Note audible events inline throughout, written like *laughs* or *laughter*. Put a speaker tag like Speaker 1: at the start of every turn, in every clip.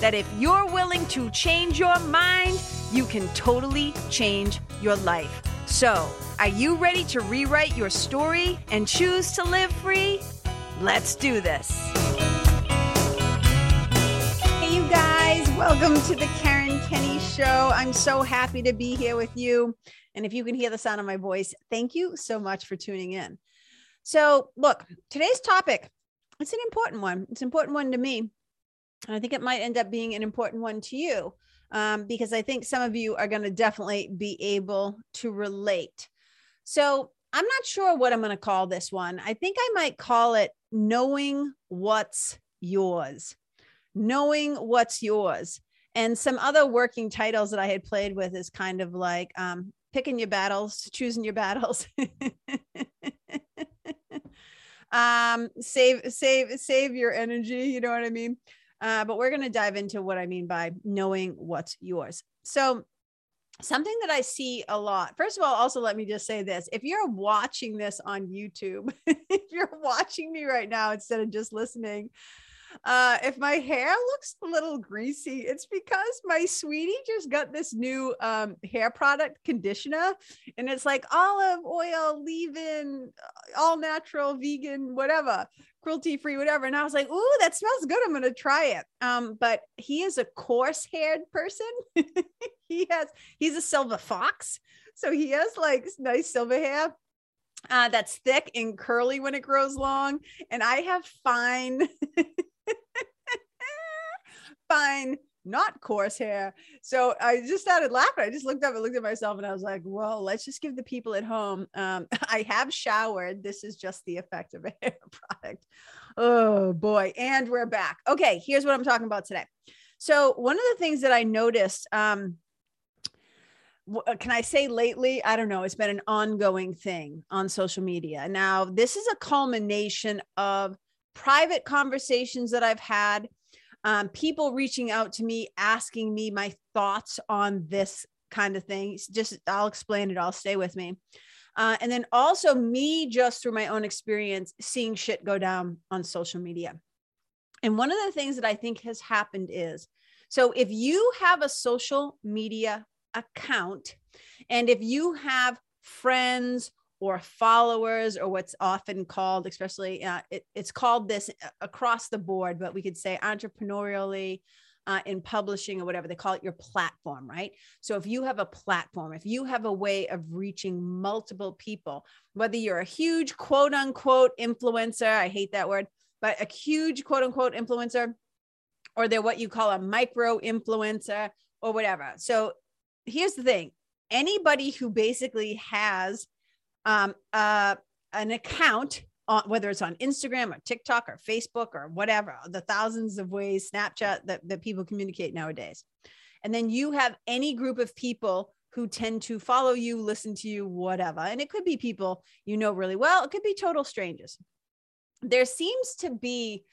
Speaker 1: that if you're willing to change your mind, you can totally change your life. So, are you ready to rewrite your story and choose to live free? Let's do this. Hey, you guys, welcome to the Karen Kenney Show. I'm so happy to be here with you. And if you can hear the sound of my voice, thank you so much for tuning in. So, look, today's topic, it's an important one. It's an important one to me I think it might end up being an important one to you um, because I think some of you are going to definitely be able to relate. So I'm not sure what I'm going to call this one. I think I might call it Knowing What's Yours. Knowing What's Yours. And some other working titles that I had played with is kind of like um, picking your battles, choosing your battles. *laughs* um save save save your energy you know what i mean uh, but we're going to dive into what I mean by knowing what's yours. So, something that I see a lot. First of all, also let me just say this if you're watching this on YouTube, *laughs* if you're watching me right now instead of just listening, uh, if my hair looks a little greasy, it's because my sweetie just got this new um, hair product conditioner, and it's like olive oil, leave-in, uh, all natural, vegan, whatever, cruelty free, whatever. And I was like, "Ooh, that smells good. I'm gonna try it." Um, but he is a coarse-haired person. *laughs* he has he's a silver fox, so he has like nice silver hair uh, that's thick and curly when it grows long. And I have fine *laughs* fine, not coarse hair. So I just started laughing. I just looked up and looked at myself and I was like, well, let's just give the people at home. Um, *laughs* I have showered. This is just the effect of a *laughs* hair product. Oh boy. And we're back. Okay. Here's what I'm talking about today. So one of the things that I noticed, um, uh, can I say lately? I don't know. It's been an ongoing thing on social media. Now, this is a culmination of private conversations that I've had um, people reaching out to me asking me my thoughts on this kind of thing. Just i'll explain it i'll stay with me. Uh, and then also me just through my own experience seeing shit go down on social media. And one of the things that i think has happened is so if you have a social media account and if you have friends or followers or what's often called especially uh, it, it's called this uh, across the board but we could say entrepreneurially uh, in publishing or whatever they call it your platform right? So if you have a platform if you have a way of reaching multiple people whether you're a huge quote unquote influencer i hate that word but a huge quote unquote influencer or they're what you call a micro influencer or whatever. So here's the thing anybody who basically has um, uh, an account on whether it's on Instagram or TikTok or Facebook or whatever, the thousands of ways, Snapchat that, that people communicate nowadays. And then you have any group of people who tend to follow you, listen to you, whatever. And it could be people you know really well, it could be total strangers. There seems to be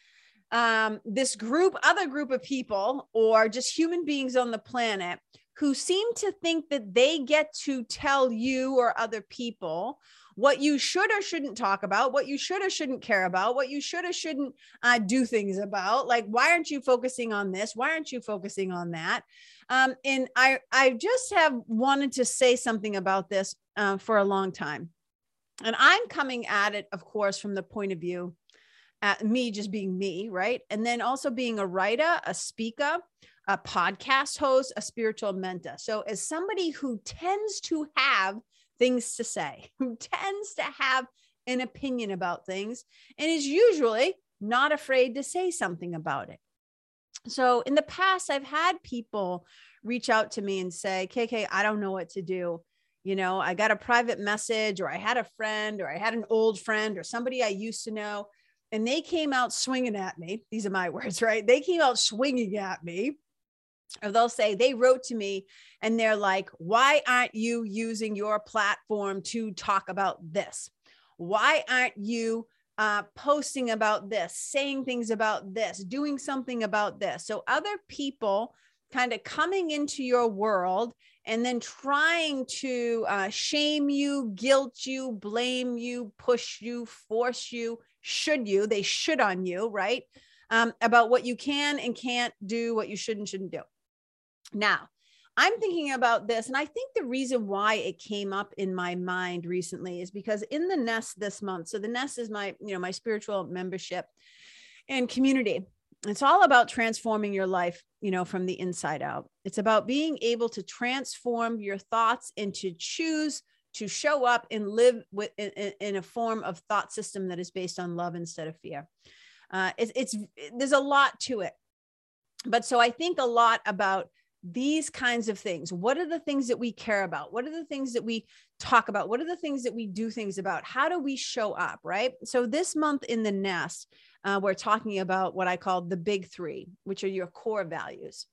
Speaker 1: um, this group, other group of people, or just human beings on the planet who seem to think that they get to tell you or other people what you should or shouldn't talk about, what you should or shouldn't care about, what you should or shouldn't uh, do things about. Like, why aren't you focusing on this? Why aren't you focusing on that? Um, and I, I just have wanted to say something about this uh, for a long time. And I'm coming at it, of course, from the point of view at me just being me, right? And then also being a writer, a speaker, a podcast host, a spiritual mentor. So, as somebody who tends to have things to say, *laughs* who tends to have an opinion about things, and is usually not afraid to say something about it. So, in the past, I've had people reach out to me and say, KK, I don't know what to do. You know, I got a private message, or I had a friend, or I had an old friend, or somebody I used to know, and they came out swinging at me. These are my *laughs* words, right? They came out swinging at me or they'll say they wrote to me and they're like, why aren't you using your platform to talk about this? Why aren't you uh, posting about this, saying things about this, doing something about this? So other people kind of coming into your world and then trying to uh, shame you, guilt you, blame you, push you, force you, should you, they should on you, right? Um, about what you can and can't do, what you should and shouldn't do. Now, I'm thinking about this, and I think the reason why it came up in my mind recently is because in the nest this month, so the nest is my, you know, my spiritual membership and community. It's all about transforming your life, you know, from the inside out. It's about being able to transform your thoughts and to choose to show up and live with in, in a form of thought system that is based on love instead of fear. Uh, it's, it's there's a lot to it, but so I think a lot about these kinds of things. What are the things that we care about? What are the things that we talk about? What are the things that we do things about? How do we show up right? So this month in the nest uh, we're talking about what i call the big three which are your core values.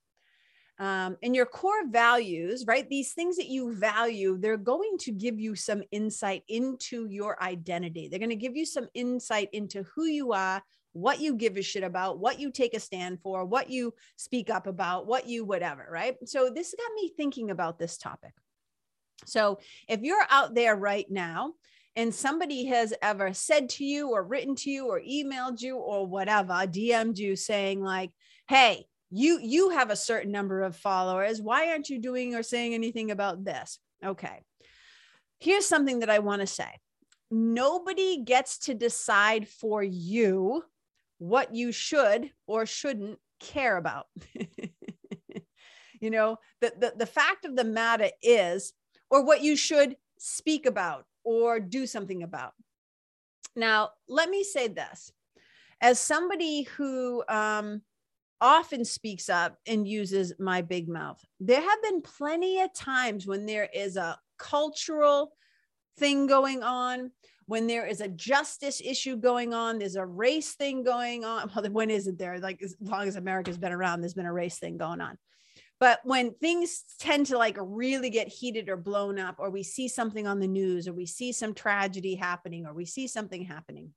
Speaker 1: Um, and your core values right these things that you value they're going to give you some insight into your identity. They're going to give you some insight into who you are what you give a shit about, what you take a stand for, what you speak up about, what you whatever, right? So this got me thinking about this topic. So if you're out there right now and somebody has ever said to you or written to you or emailed you or whatever, DM'd you saying like, "Hey, you you have a certain number of followers. Why aren't you doing or saying anything about this?" Okay. Here's something that I want to say. Nobody gets to decide for you what you should or shouldn't care about. *laughs* you know, the, the, the fact of the matter is, or what you should speak about or do something about. Now, let me say this as somebody who um, often speaks up and uses my big mouth, there have been plenty of times when there is a cultural thing going on when there is a justice issue going on, there's a race thing going on. *laughs* Well, when isn't there? Like as long as America's been around, there's been a race thing going on. But when things tend to like really get heated or blown up, or we see something on the news, or we see some tragedy happening, or we see something happening,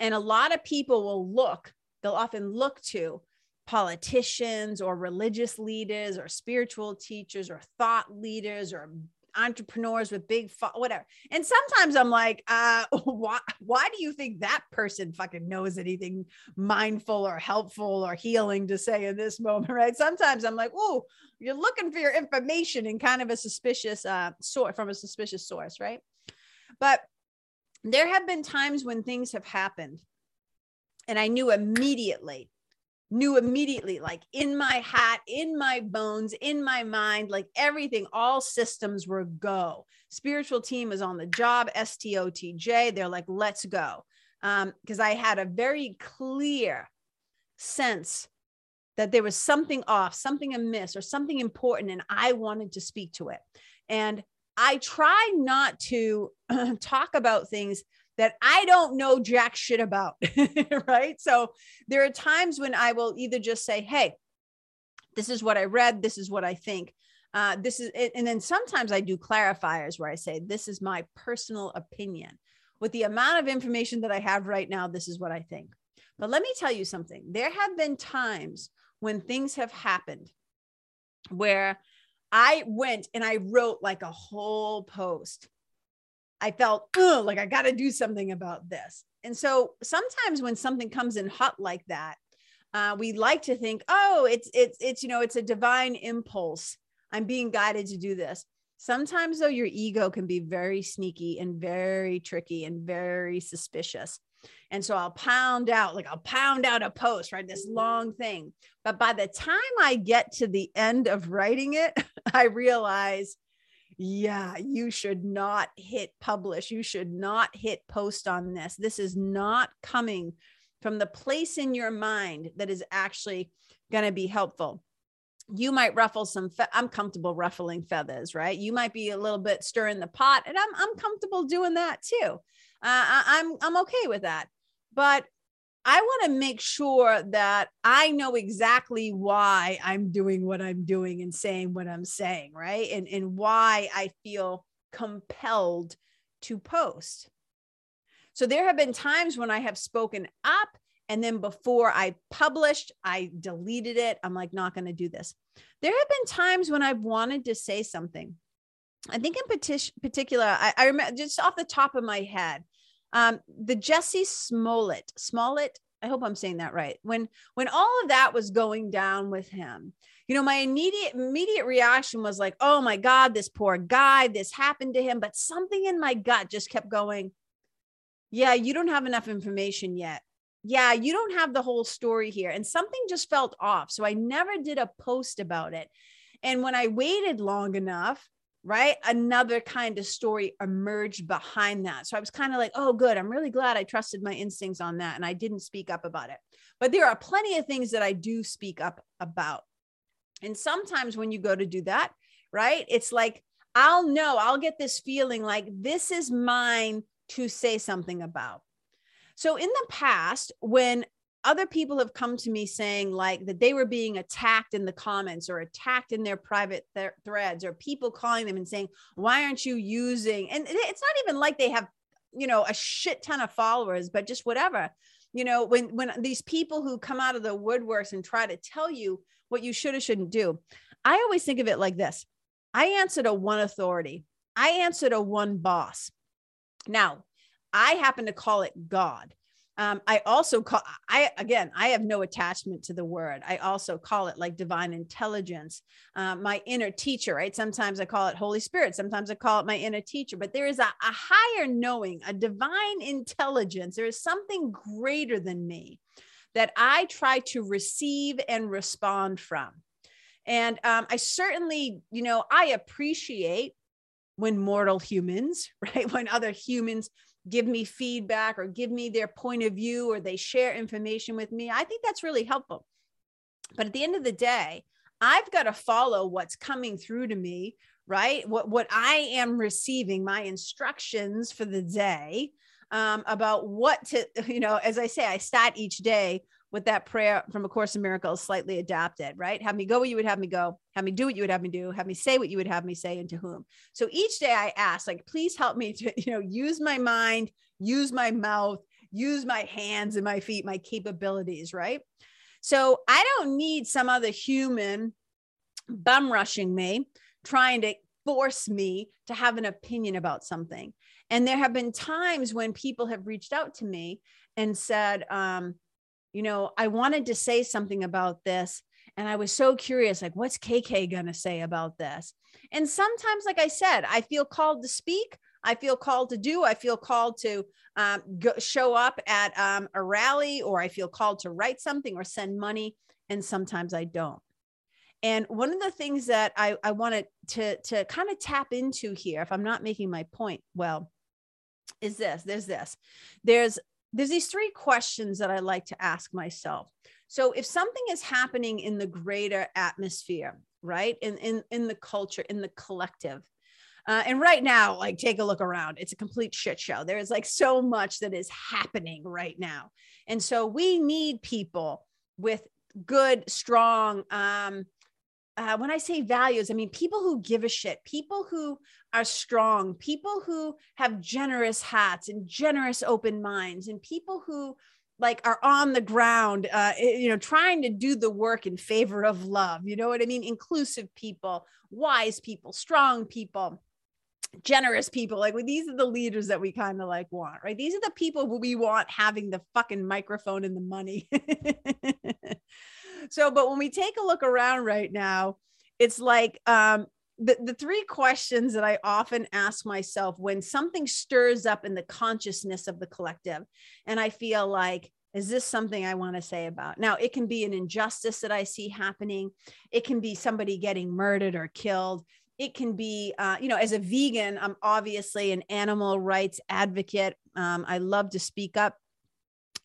Speaker 1: and a lot of people will look, they'll often look to politicians or religious leaders or spiritual teachers or thought leaders or entrepreneurs with big whatever. And sometimes I'm like, uh, *laughs* why why do you think that person fucking knows anything mindful or helpful or healing to say in this *laughs* moment, right? Sometimes I'm like, oh, you're looking for your information in kind of a suspicious uh source from a suspicious source, right? But there have been times when things have happened and I knew immediately knew immediately, like in my hat, in my bones, in my mind, like everything, all systems were go. Spiritual team was on the job, STOTJ. They're like, let's go. Because um, I had a very clear sense that there was something off, something amiss, or something important, and I wanted to speak to it. And I try not to *clears throat* talk about things that I don't know jack shit about. *laughs* right. So there are times when I will either just say, Hey, this is what I read. This is what I think. Uh, this is, and then sometimes I do clarifiers where I say, This is my personal opinion. With the amount of information that I have right now, this is what I think. But let me tell you something there have been times when things have happened where I went and I wrote like a whole post I felt like I got to do something about this. And so sometimes when something comes in hot like that, uh, we like to think, oh, it's it's it's you know it's a divine impulse. I'm being guided to do this. Sometimes though, your ego can be very sneaky and very tricky and very suspicious. And so I'll pound out, like I'll pound out a post, right? This long thing. But by the time I get to the end of writing it, *laughs* I realize yeah, you should not hit publish. You should not hit post on this. This is not coming from the place in your mind that is actually going to be helpful. You might ruffle some, fe- I'm comfortable ruffling feathers, right? You might be a little bit stirring the pot, and I'm, I'm comfortable doing that too. Uh, I, I'm, I'm okay with that. But I want to make sure that I know exactly why I'm doing what I'm doing and saying what I'm saying, right? And, and why I feel compelled to post. So there have been times when I have spoken up and then before I published, I deleted it. I'm like, not going to do this. There have been times when I've wanted to say something. I think in particular, I, I remember just off the top of my head, um, the Jesse Smollett, Smollett, I hope I'm saying that right. When when all of that was going down with him, you know, my immediate immediate reaction was like, "Oh my God, this poor guy, this happened to him." But something in my gut just kept going, "Yeah, you don't have enough information yet yeah, you don't have the whole story here. And something just felt off. So I never did a post about it. And when I waited long enough, right, another kind of story emerged behind that. So I was kind of like, oh, good. I'm really glad I trusted my instincts on that. And I didn't speak up about it. But there are plenty of things that I do speak up about. And sometimes when you go to do that, right, it's like, I'll know, I'll get this feeling like this is mine to say something about. So in the past, when other people have come to me saying like that they were being attacked in the comments or attacked in their private th- threads or people calling them and saying why aren't you using? And it's not even like they have you know a shit ton of followers but just whatever. You know when when these people who come out of the woodworks and try to tell you what you should or shouldn't do i always think of it like this. I answered a one authority. I answered a one boss. Now I happen to call it God. Um, I also call I again I have no attachment to the word. I also call it like divine intelligence, um, my inner teacher. Right? Sometimes I call it Holy Spirit. Sometimes I call it my inner teacher. But there is a, a higher knowing, a divine intelligence. There is something greater than me that I try to receive and respond from. And um, I certainly, you know, I appreciate when mortal humans, *laughs* right, when other humans give me feedback or give me their point of view or they share information with me. I think that's really helpful. But at the end of the day, I've got to follow what's coming through to me, right? What what I am receiving, my instructions for the day um, about what to, *laughs* you know, as I say, I start each day with that prayer from A Course in Miracles, slightly adapted, right? Have me go where you would have me go, have me do what you would have me do, have me say what you would have me say, and to whom. So each day I ask, like, please help me to, *laughs* you know, use my mind, use my mouth, use my hands and my feet, my capabilities, right? So I don't need some other human bum rushing me, trying to force me to have an opinion about something. And there have been times when people have reached out to me and said, um, you know, I wanted to say something about this. And I was so curious, like, what's KK going to say about this? And sometimes, like I said, I feel called to speak. I feel called to do. I feel called to um, go, show up at um, a rally, or I feel called to write something or send money. And sometimes I don't. And one of the things that I, I wanted to, to kind of tap into here, if I'm not making my point well, is this there's this there's there's these three questions that I like to ask myself. So if something is happening in the greater atmosphere, right? In in in the culture, in the collective. Uh, and right now, like take a look around. It's a complete shit show. There is like so much that is happening right now. And so we need people with good, strong, um, uh, when I say values, I mean people who give a shit, people who are strong, people who have generous hearts and generous open minds, and people who like are on the ground, uh, you know, trying to do the work in favor of love. You know what I mean? Inclusive people, wise people, strong people generous people like these are the leaders that we kind of like want right these are the people who we want having the fucking microphone and the money *laughs* so, but when we take a look around right now, it's like um, the, the three questions that I often ask myself when something stirs up in the consciousness of the collective, and I feel like, is this something I want to say about? Now, it can be an injustice that I see happening. It can be somebody getting murdered or killed. It can be, uh, you know, as a vegan, I'm obviously an animal rights advocate. Um, I love to speak up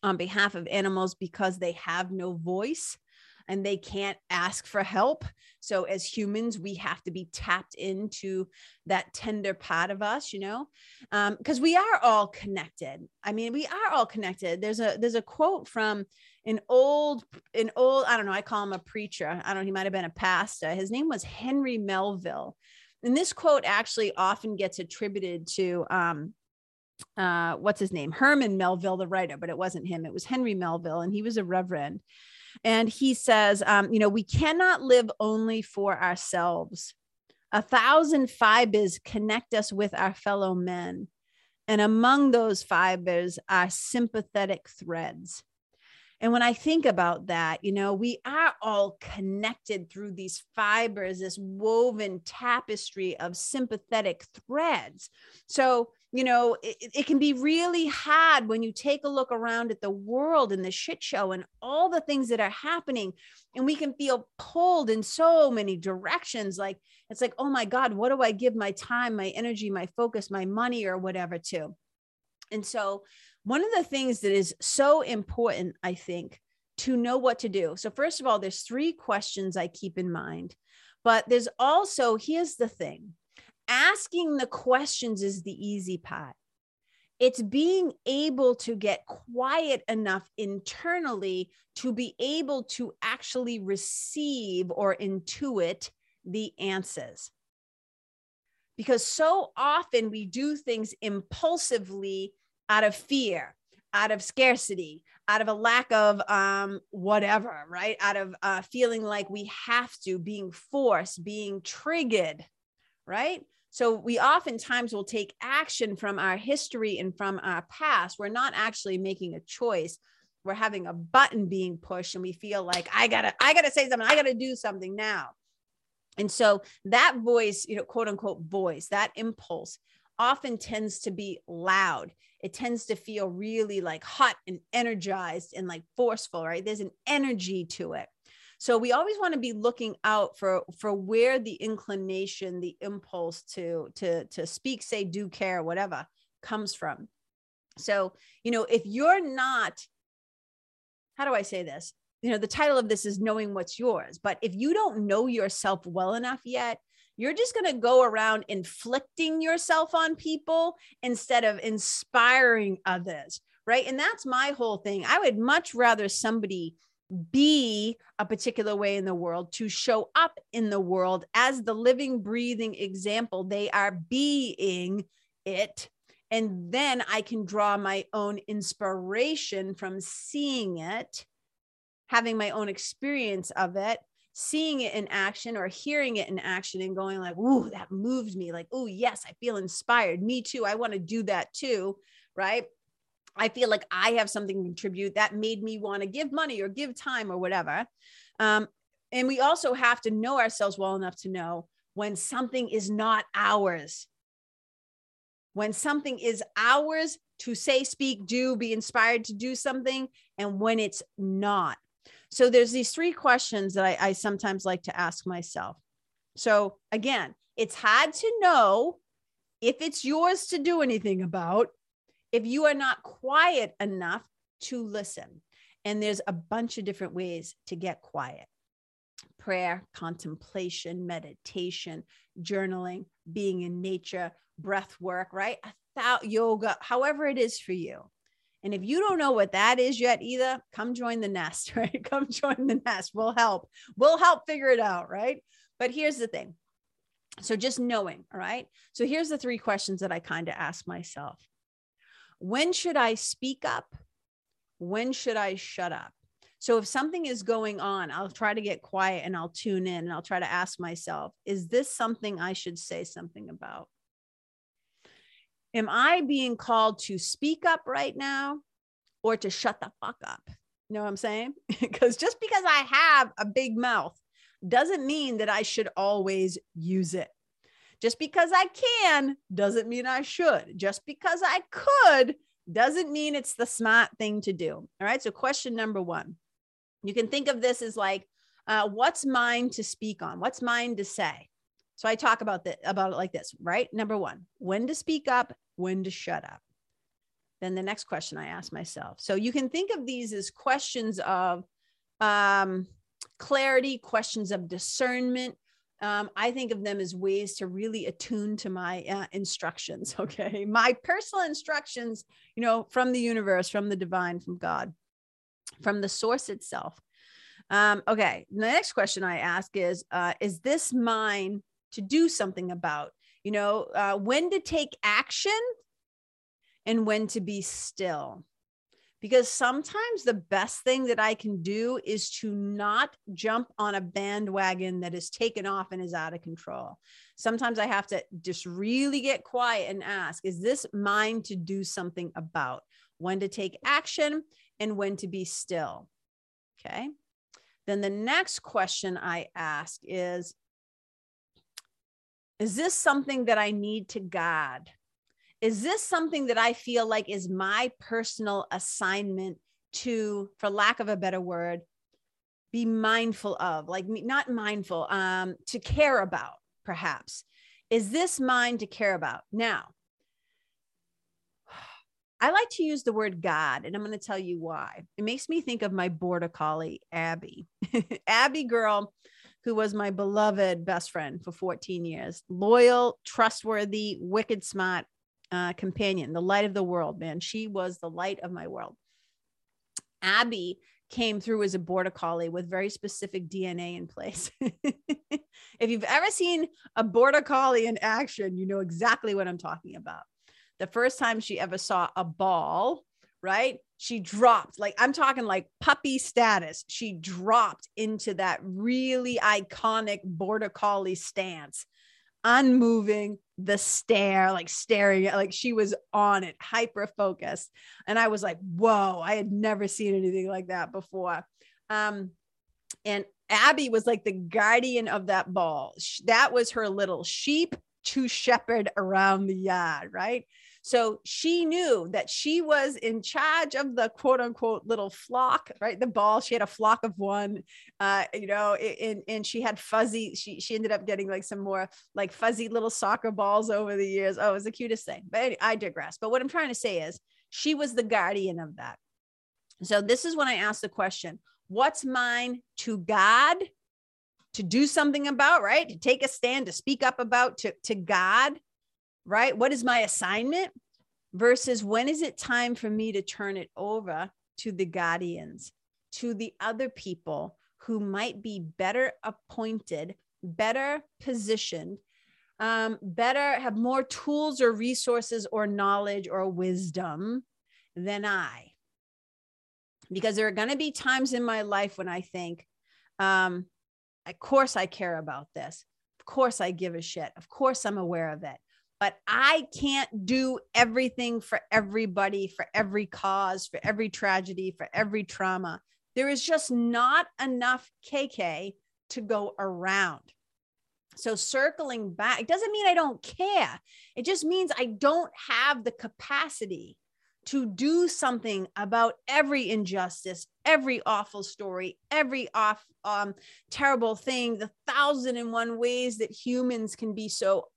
Speaker 1: on behalf of animals because they have no voice and they can't ask for help. So, as humans, we have to be tapped into that tender part of us, you know, because um, we are all connected. I mean, we are all connected. There's a there's a quote from an old an old I don't know. I call him a preacher. I don't. He might have been a pastor. His name was Henry Melville, and this quote actually often gets attributed to um, uh, what's his name? Herman Melville, the writer, but it wasn't him. It was Henry Melville, and he was a reverend. And he says, um, you know, we cannot live only for ourselves. A thousand fibers connect us with our fellow men. And among those fibers are sympathetic threads. And when I think about that, you know, we are all connected through these fibers, this woven tapestry of sympathetic threads. So, you know, it, it, can be really hard when you take a look around at the world and the shit show and all the things that are happening. And we can feel pulled in so many directions. Like, it's like, oh my God, what do I give my time, my energy, my focus, my money, or whatever to? And so, one of the things that is so important, I think, to know what to do. So, first of all, there's three questions I keep in mind, but there's also, here's the thing asking the questions is the easy part. It's being able to get quiet enough internally to be able to actually receive or intuit the answers. Because so often we do things impulsively out of fear, out of scarcity, out of a lack of um, whatever, right? Out of uh, feeling like we have to, being forced, being triggered, right? So we oftentimes will take action from our history and from our past. We're not actually making a choice. We're having a button being pushed and we feel like I gotta, I gotta say something, I gotta do something now. And so that voice, you know, quote unquote voice, that impulse often tends to be loud. It tends to feel really like hot and energized and like forceful, right? There's an energy to it. So we always want to be looking out for for where the inclination, the impulse to to to speak, say, do, care, whatever comes from. So, you know, if you're not how do I say this? You know, the title of this is knowing what's yours, but if you don't know yourself well enough yet, you're just going to go around inflicting yourself on people instead of inspiring others. Right. And that's my whole thing. I would much rather somebody be a particular way in the world to show up in the world as the living, breathing example. They are being it. And then I can draw my own inspiration from seeing it, having my own experience of it, seeing it in action or hearing it in action and going like, "Ooh, that moved me." Like, "Oh, yes, I feel inspired. Me too. I want to do that too." Right? I feel like I have something to contribute that made me want to give money or give time or whatever. Um, and we also have to know ourselves well enough to know when something is not ours. When something is ours to say, speak, do, be inspired to do something, and when it's not. So there's these three questions that I, I sometimes like to ask myself. So again, it's hard to know if it's yours to do anything about if you are not quiet enough to listen. And there's a bunch of different ways to get quiet prayer, contemplation, meditation, journaling, being in nature, breath work, right? Thought yoga, however it is for you. And if you don't know what that is yet either, come join the nest, *laughs* right? Come join the nest. We'll help. We'll help figure it out, right? But here's the thing. So just knowing, all right? So here's the three questions that I kind of ask myself. When should I speak up? When should I shut up? So if something is going on, I'll try to get quiet and I'll tune in and I'll try to ask myself, is this something I should say something about? Am I being called to speak up right now or to shut the fuck up? You know what I'm saying? *laughs* Because just because I have a big mouth doesn't mean that I should always use it. Just because I can doesn't mean I should. Just because I could doesn't mean it's the smart thing to do. All right. So, question number one you can think of this as like, uh, what's mine to speak on? What's mine to say? So I talk about about it like this, right? Number one, when to speak up, when to shut up. Then the next question I ask myself. So you can think of these as questions of um, clarity, questions of discernment. Um, I think of them as ways to really attune to my uh, instructions. *laughs* Okay. My personal instructions, you know, from the universe, from the divine, from God, from the source itself. Um, okay. The next question I ask is uh, Is this mine to do something about? You know, uh, when to take action and when to be still because sometimes the best thing that I can do is to not jump on a bandwagon that is taken off and is out of control. Sometimes I have to just really get quiet and ask, is this mine to do something about? When to take action and when to be still. Okay. Then the next question I ask is, is this something that I need to guard? is this something that I feel like is my personal assignment to, for lack of a better word, be mindful of, like not mindful, um, to care about, perhaps? Is this mine to care about? Now, *sighs* I like to use the word guard, and I'm going to tell you why. It makes me think of my border collie, Abby. *laughs* Abby girl, who was my beloved best friend for 14 years, loyal, trustworthy, wicked smart, uh, companion, the light of the world, man. She was the light of my world. Abby came through as a border collie with very specific DNA in place. *laughs* if you've ever seen a border collie in action, you know exactly what I'm talking about. The first time she ever saw a ball, right? She dropped, like I'm talking like puppy status. She dropped into that really iconic border collie stance unmoving, the stare, like staring at, like she was on it, hyper focused. And I was like, whoa, I had never seen anything like that before. Um, and Abby was like the guardian of that ball. That was her little sheep to shepherd around the yard, right? So she knew that she was in charge of the quote unquote little flock, right? The ball. She had a flock of one, uh, you know, and, and she had fuzzy, she, she ended up getting like some more like fuzzy little soccer balls over the years. Oh, it was the cutest thing. But anyway, I digress. But what I'm trying to say is she was the guardian of that. So this is when I ask the question, what's mine to guard? to do something about, right? To take a stand, to speak up about to, to guard right? What is my assignment versus when is it time for me to turn it over to the guardians, to the other people who might be better appointed, better positioned, um, better, have more tools or resources or knowledge or wisdom than I. Because there are going to be times in my life when I think, um, of course I care about this. Of course I give a shit. Of course I'm aware of it but I can't do everything for everybody, for every cause, for every tragedy, for every trauma. There is just not enough KK to go around. So, circling back, it doesn't mean I don't care. It just means I don't have the capacity to do something about every injustice, every awful story, every off um, terrible thing, the thousand and one ways that humans can be so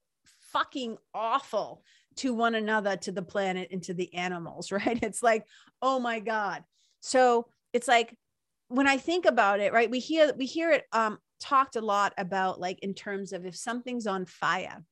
Speaker 1: fucking awful to one another, to the planet, and to the animals, *laughs* right? It's like, oh my God. So it's like when I think about it, right? We hear we hear it um talked a lot about like in terms of if something's on fire.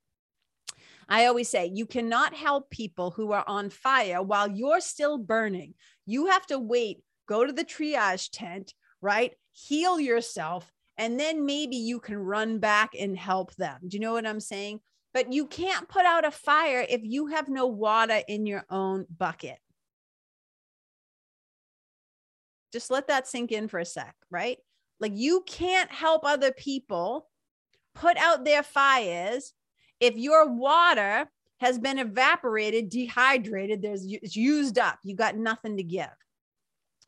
Speaker 1: I always say you cannot help people who are on fire while you're still burning. You have to wait, go to the triage tent, right? Heal yourself, and then maybe you can run back and help them. Do you know what I'm saying? But you can't put out a fire if you have no water in your own bucket. Just let that sink in for a sec, right? Like you can't help other people put out their fires if your water has been evaporated, dehydrated, there's it's used up, you got nothing to give.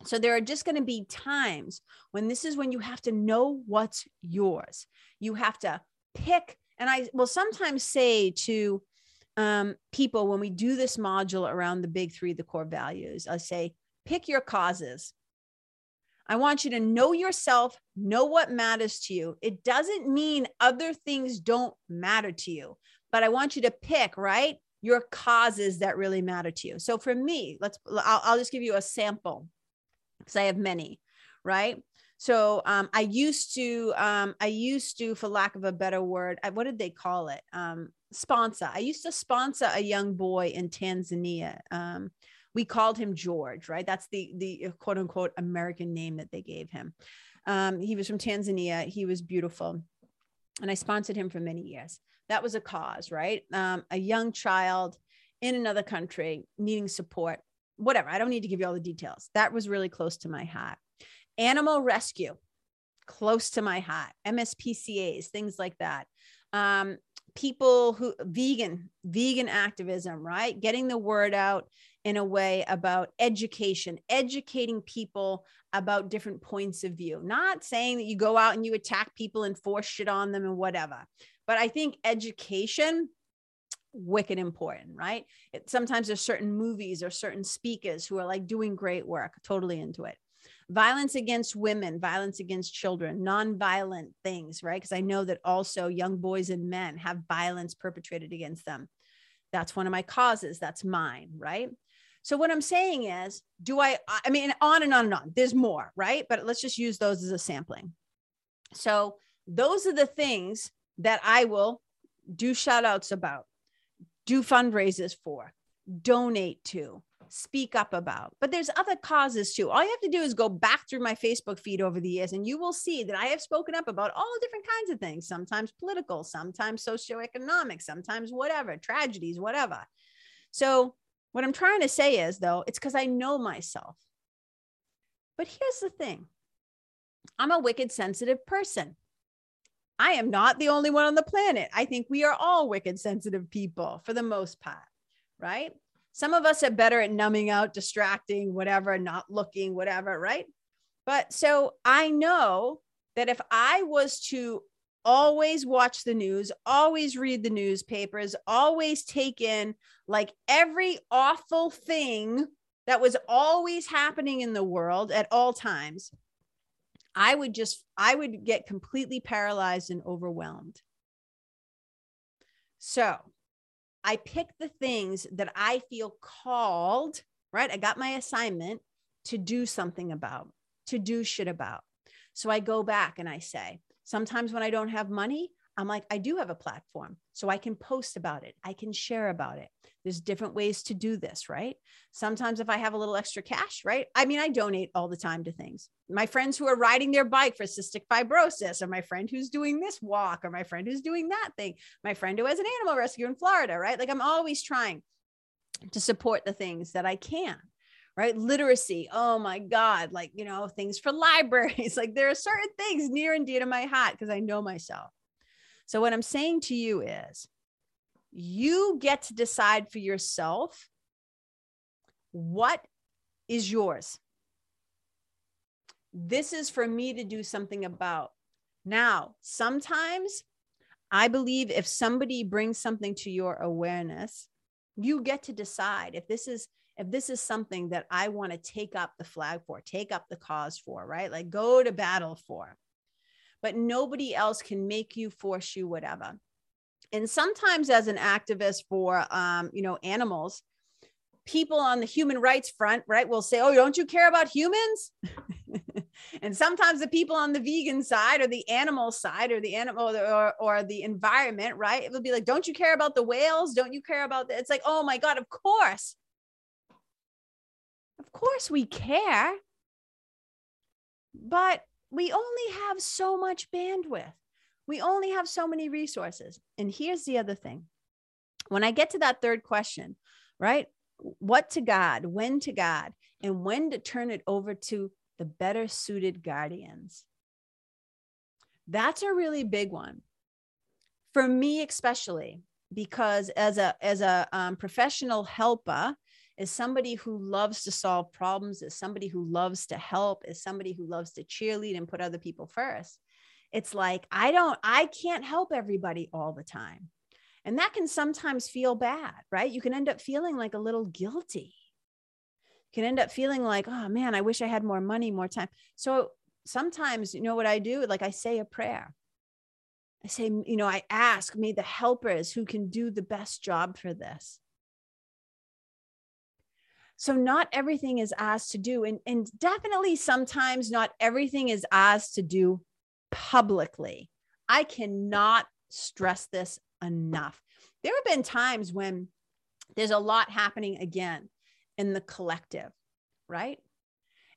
Speaker 1: So there are just going to be times when this is when you have to know what's yours. You have to pick and I will sometimes say to um, people when we do this module around the big three, the core values, I say, pick your causes. I want you to know yourself, know what matters to you. It doesn't mean other things don't matter to you, but I want you to pick, right? Your causes that really matter to you. So for me, let's, I'll, I'll just give you a sample because I have many, right? So um, I used to, um, I used to, for lack of a better word, I, what did they call it? Um, sponsor. I used to sponsor a young boy in Tanzania. Um, we called him George, right? That's the the quote unquote American name that they gave him. Um, he was from Tanzania. He was beautiful, and I sponsored him for many years. That was a cause, right? Um, a young child in another country needing support. Whatever. I don't need to give you all the details. That was really close to my heart. Animal rescue, close to my heart. MSPCA's, things like that. Um, people who vegan vegan activism right getting the word out in a way about education educating people about different points of view not saying that you go out and you attack people and force shit on them and whatever but i think education wicked important right it, sometimes there's certain movies or certain speakers who are like doing great work totally into it violence against women, violence against children, non-violent things, right? Because I know that also young boys and men have violence perpetrated against them. That's one of my causes. That's mine, right? So what I'm saying is, do I, I mean, on and on and on, there's more, right? But let's just use those as a sampling. So those are the things that I will do shout outs about, do fundraisers for, donate to, speak up about. But there's other causes too. All you have to do is go back through my Facebook feed over the years and you will see that I have spoken up about all different kinds of things, sometimes political, sometimes socioeconomic, sometimes whatever, tragedies, whatever. So, what I'm trying to say is though, it's because I know myself. But here's the thing I'm a wicked sensitive person. I am not the only one on the planet. I think we are all wicked sensitive people for the most part, right? Some of us are better at numbing out, distracting, whatever, not looking, whatever, right? But so I know that if I was to always watch the news, always read the newspapers, always take in like every awful thing that was always happening in the world at all times, I would just, I would get completely paralyzed and overwhelmed. So I pick the things that I feel called, right? I got my assignment to do something about, to do shit about. So I go back and I say, sometimes when I don't have money, I'm like, I do have a platform. So I can post about it. I can share about it. There's different ways to do this, right? Sometimes if I have a little extra cash, right? I mean, I donate all the time to things. My friends who are riding their bike for cystic fibrosis, or my friend who's doing this walk, or my friend who's doing that thing, my friend who has an animal rescue in Florida, right? Like I'm always trying to support the things that I can right? Literacy. Oh my God. Like, you know, things for *laughs* libraries. like there are certain things near and dear to my heart because I know myself. So, what I'm saying to you is you get to decide for yourself what is yours. This is for me to do something about. Now, sometimes I believe if somebody brings something to your awareness, you get to decide if this is if this is something that I want to take up the flag for, take up the cause for, right? Like go to battle for but nobody else can make you, force you, whatever. And sometimes, as an activist for, um, you know, animals, people on the human rights front, right, will say, "Oh, don't you care about humans?" *laughs* and sometimes the people on the vegan side or the animal side or the animal or, or the environment, right, it will be like, "Don't you care about the whales? Don't you care about that?" It's like, "Oh my god, of course." Of course we care. But we only have so much bandwidth. We only have so many resources. And here's the other thing when I get to that third question, right? What to guard, when to guard, and when to turn it over to the better suited guardians. That's a really big one for me, especially because as a as a um, professional helper is somebody who loves to solve problems, is somebody who loves to help, is somebody who loves to cheerlead and put other people first. It's like, I don't, I can't help everybody all the time. And that can sometimes feel bad, right? You can end up feeling like a little guilty. You can end up feeling like, oh man, I wish I had more money, more time. So sometimes, you know what I do? Like I say a prayer. I say, you know, I ask, may the helpers who can do the best job for this So not everything is asked to do. And, and definitely sometimes not everything is asked to do publicly. I cannot stress this enough. There have been times when there's a lot happening again in the collective, right?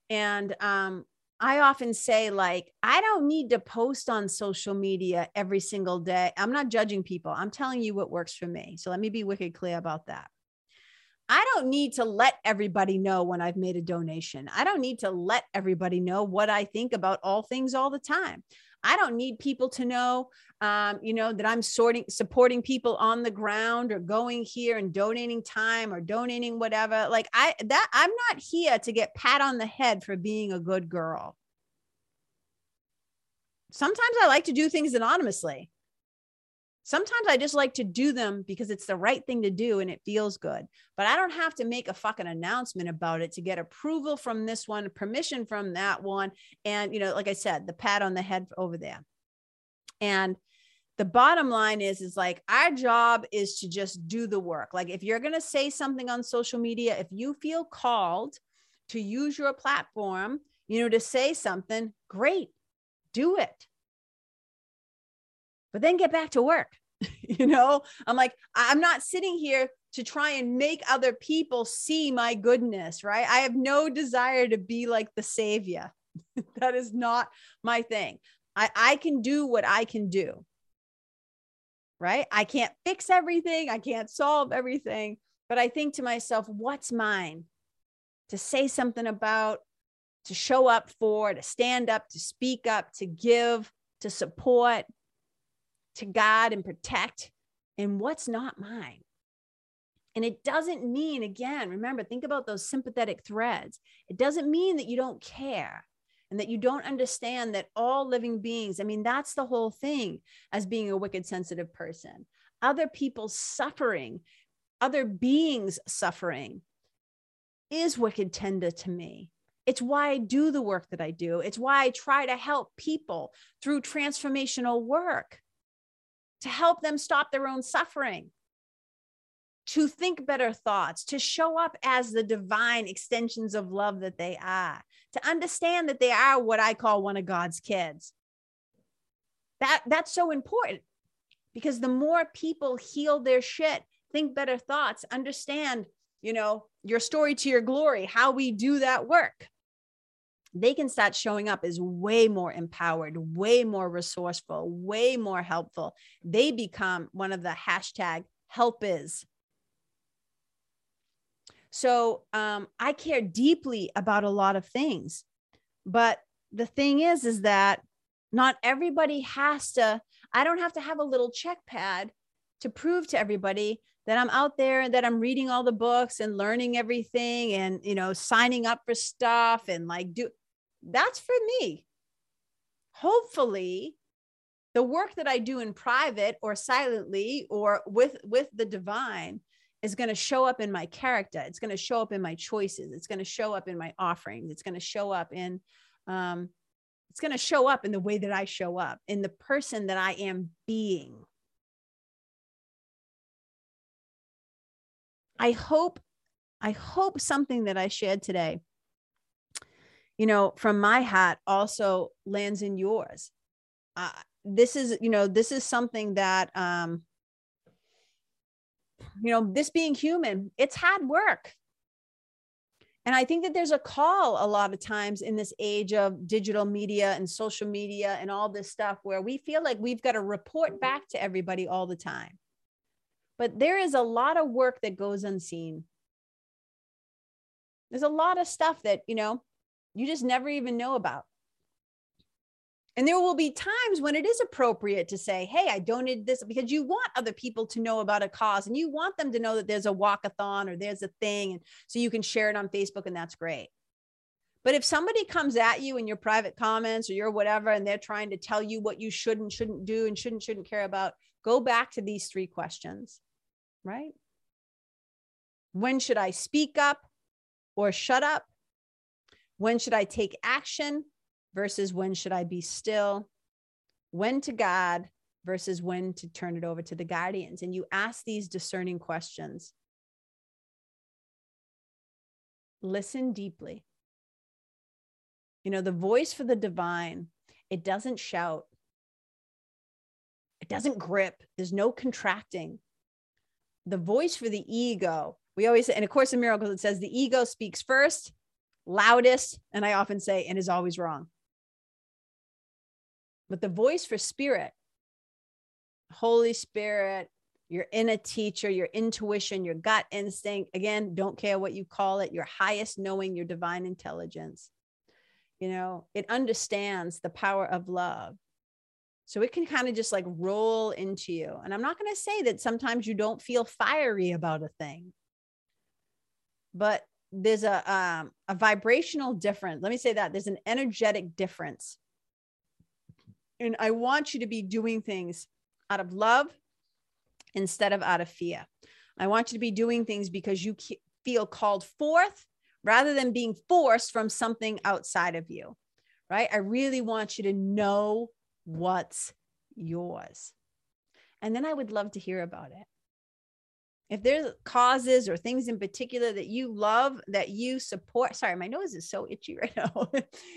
Speaker 1: And um, I often say, like, I don't need to post on social media every single day. I'm not judging people. I'm telling you what works for me. So let me be wicked clear about that. I don't need to let everybody know when I've made a donation. I don't need to let everybody know what I think about all things all the time. I don't need people to know, um, you know, that I'm sorting, supporting people on the ground or going here and donating time or donating whatever. Like I, that I'm not here to get pat on the head for being a good girl. Sometimes I like to do things anonymously. Sometimes I just like to do them because it's the right thing to do and it feels good. But I don't have to make a fucking announcement about it to get approval from this one, permission from that one. And, you know, like I said, the pat on the head over there. And the bottom line is is like our job is to just do the work like if you're going to say something on social media if you feel called to use your platform you know to say something great do it but then get back to work. *laughs* you know, I'm like, I'm not sitting here to try and make other people see my goodness, right? I have no desire to be like the savior. *laughs* that is not my thing. I, I can do what I can do, right? I can't fix everything, I can't solve everything, but I think to myself, what's mine to say something about, to show up for, to stand up, to speak up, to give, to support, to guard and protect and what's not mine. And it doesn't mean, again, remember, think about those sympathetic threads. It doesn't mean that you don't care and that you don't understand that all living beings, I mean, that's the whole thing as being a wicked sensitive person. Other people's suffering, other beings' suffering is wicked tender to me. It's why I do the work that I do. It's why I try to help people through transformational work to help them stop their own suffering, to think better thoughts, to show up as the divine extensions of love that they are, to understand that they are what I call one of God's kids. That that's so important because the more people heal their shit, think better thoughts, understand, you know, your story to your glory, how we do that work they can start showing up as way more empowered, way more resourceful, way more helpful. They become one of the hashtag help is. So um, I care deeply about a lot of things. But the thing is, is that not everybody has to, I don't have to have a little check pad to prove to everybody that I'm out there and that I'm reading all the books and learning everything and you know signing up for stuff and like do that's for me. Hopefully, the work that I do in private or silently or with with the divine is going to show up in my character. It's going to show up in my choices. It's going to show up in my offerings. It's going to show up in um, it's going to show up in the way that I show up, in the person that I am being. I hope, I hope something that I shared today you know, from my hat also lands in yours. Uh, this is, you know, this is something that, um, you know, this being human, it's hard work. And I think that there's a call a lot of times in this age of digital media and social media and all this stuff where we feel like we've got to report back to everybody all the time. But there is a lot of work that goes unseen. There's a lot of stuff that, you know, you just never even know about. And there will be times when it is appropriate to say, Hey, I donated this because you want other people to know about a cause and you want them to know that there's a walkathon or there's a thing. And so you can share it on Facebook and that's great. But if somebody comes at you in your private comments or your whatever, and they're trying to tell you what you should and shouldn't do and shouldn't, shouldn't care about, go back to these three questions, right? When should I speak up or shut up? When should I take action versus when should I be still? When to guard versus when to turn it over to the guardians. And you ask these discerning questions. listen deeply. You know, the voice for the divine, it doesn't shout, it doesn't grip, there's no contracting. The voice for the ego, we always say, and of course, in miracles, it says the ego speaks first, loudest, and I often say, and is always wrong. But the voice for spirit, Holy Spirit, your inner teacher, your intuition, your gut instinct, again, don't care what you call it, your highest knowing, your divine intelligence. You know, it understands the power of love. So it can kind of just like roll into you. And I'm not going to say that sometimes you don't feel fiery about a thing, but there's a um, a vibrational difference. Let me say that there's an energetic difference. And I want you to be doing things out of love instead of out of fear. I want you to be doing things because you feel called forth rather than being forced from something outside of you. Right? I really want you to know what's yours. And then I would love to hear about it. If there's causes or things in particular that you love, that you support, sorry, my nose is so itchy *laughs* right now.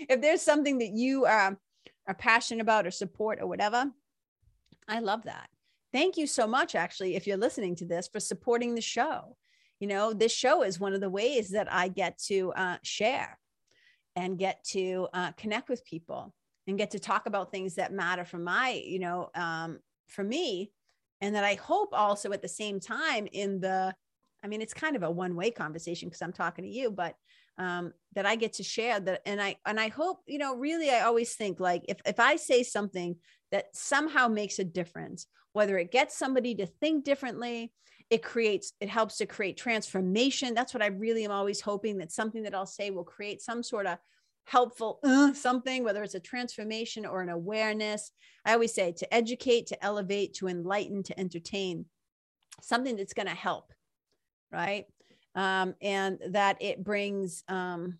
Speaker 1: if there's something that you um, are passionate about or support or whatever, I love that. Thank you so much, actually, if you're listening to this, for supporting the show. You know, this show is one of the ways that I get to uh, share and get to uh, connect with people and get to talk about things that matter for my, you know, um, for me. And that I hope also at the same time in the, I mean, it's kind of a one way conversation because I'm talking to you, but um, that I get to share that. And I, and I hope, you know, really, I always think like if, if I say something that somehow makes a difference, whether it gets somebody to think differently, it creates, it helps to create transformation. That's what I really am always hoping that something that I'll say will create some sort of helpful uh, something, whether it's a transformation or an awareness. I always say to educate, to elevate, to enlighten, to entertain, something that's going to help, right? Um, and that it brings, um,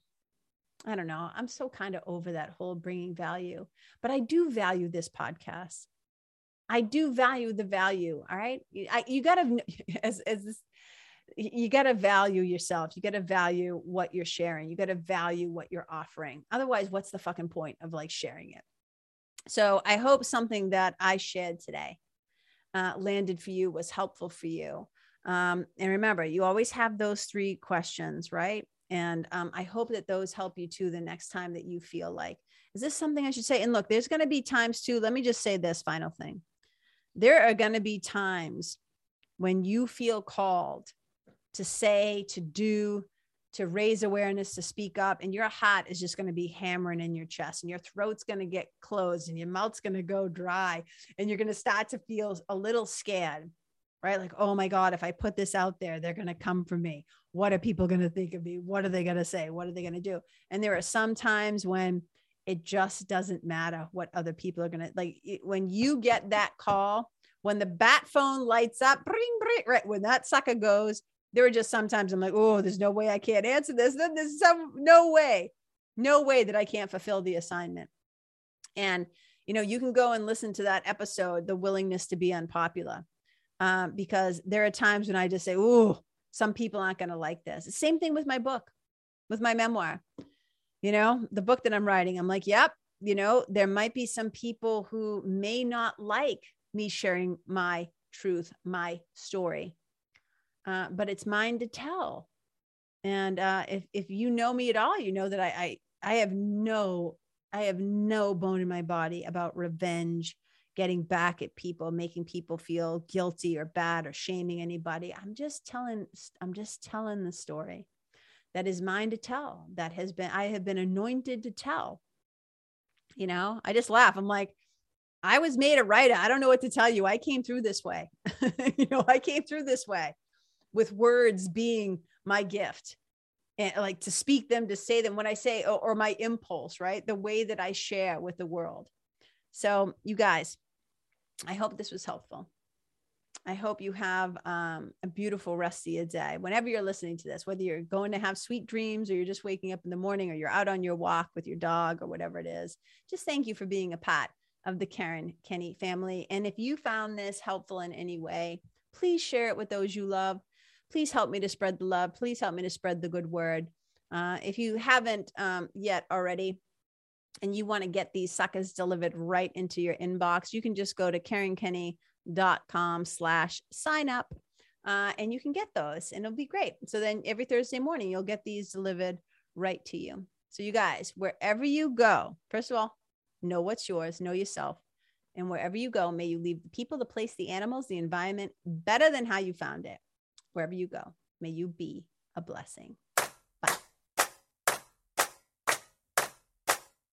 Speaker 1: I don't know, I'm so kind of over that whole bringing value, but I do value this podcast. I do value the value. All right. I, you got to, *laughs* as, as this, you got to value yourself. You got to value what you're sharing. You got to value what you're offering. Otherwise, what's the fucking point of like sharing it? So I hope something that I shared today uh, landed for you, was helpful for you. Um, and remember, you always have those three questions, right? And um, I hope that those help you too the next time that you feel like, is this something I should say? And look, there's going to be times too. Let me just say this final thing. There are going to be times when you feel called to say, to do, to raise awareness, to speak up, and your heart is just going to be hammering in your chest, and your throat's going to get closed, and your mouth's going to go dry, and you're going to start to feel a little scared, right? Like, oh my God, if I put this out there, they're going to come for me. What are people going to think of me? What are they going to say? What are they going to do? And there are some times when it just doesn't matter what other people are going to like when you get that call when the bat phone lights up bring, bring, right when that sucker goes there are just sometimes I'm like, oh, there's no way I can't answer this. There's some no way, no way that I can't fulfill the assignment. And you know, you can go and listen to that episode, the willingness to be unpopular, um, because there are times when I just say, oh, some people aren't going to like this. Same thing with my book, with my memoir. You know, the book that I'm writing, I'm like, yep, you know, there might be some people who may not like me sharing my truth, my story uh, but it's mine to tell. And uh, if if you know me at all, you know that I, I I have no I have no bone in my body about revenge, getting back at people, making people feel guilty or bad or shaming anybody. I'm just telling I'm just telling the story that is mine to tell. That has been I have been anointed to tell. You know, I just laugh. I'm like, I was made a writer. I don't know what to tell you. I came through this way. *laughs* you know, I came through this way with words being my gift and like to speak them to say them when i say or, or, my impulse right? The way that i share with the world. So you guys i hope this was helpful. I hope you have um, a beautiful rest of your day. Whenever you're listening to this whether you're going to have sweet dreams or you're just waking up in the morning or you're out on your walk with your dog or whatever it is just thank you for being a part of the karen Kenney family. And if you found this helpful in any way please share it with those you love please help me to spread the love. Please help me to spread the good word. Uh, if you haven't um, yet already, and you want to get these suckers delivered right into your inbox, you can just go to karenkenney.com slash sign up uh, and you can get those and it'll be great. So then every Thursday morning, you'll get these delivered right to you. So you guys, wherever you go, first of all, know what's yours, know yourself. And wherever you go, may you leave the people, the place, the animals, the environment better than how you found it. Wherever you go, may you be a blessing. Bye.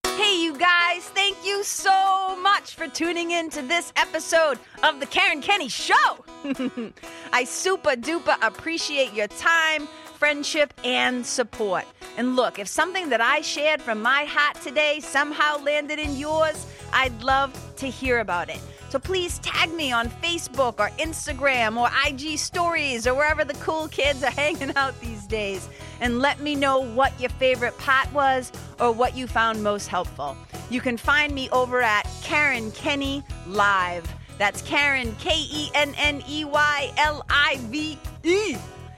Speaker 2: Hey, you guys, thank you so much for tuning in to this episode of The Karen Kenney Show. *laughs* I super duper appreciate your time, friendship, and support. And look, if something that I shared from my heart today somehow landed in yours, I'd love to hear about it. So please tag me on Facebook or Instagram or IG stories or wherever the cool kids are *laughs* hanging out these days and let me know what your favorite pot was or what you found most helpful. You can find me over at Karen Kenney Live. That's Karen, K E N N E Y L I V E.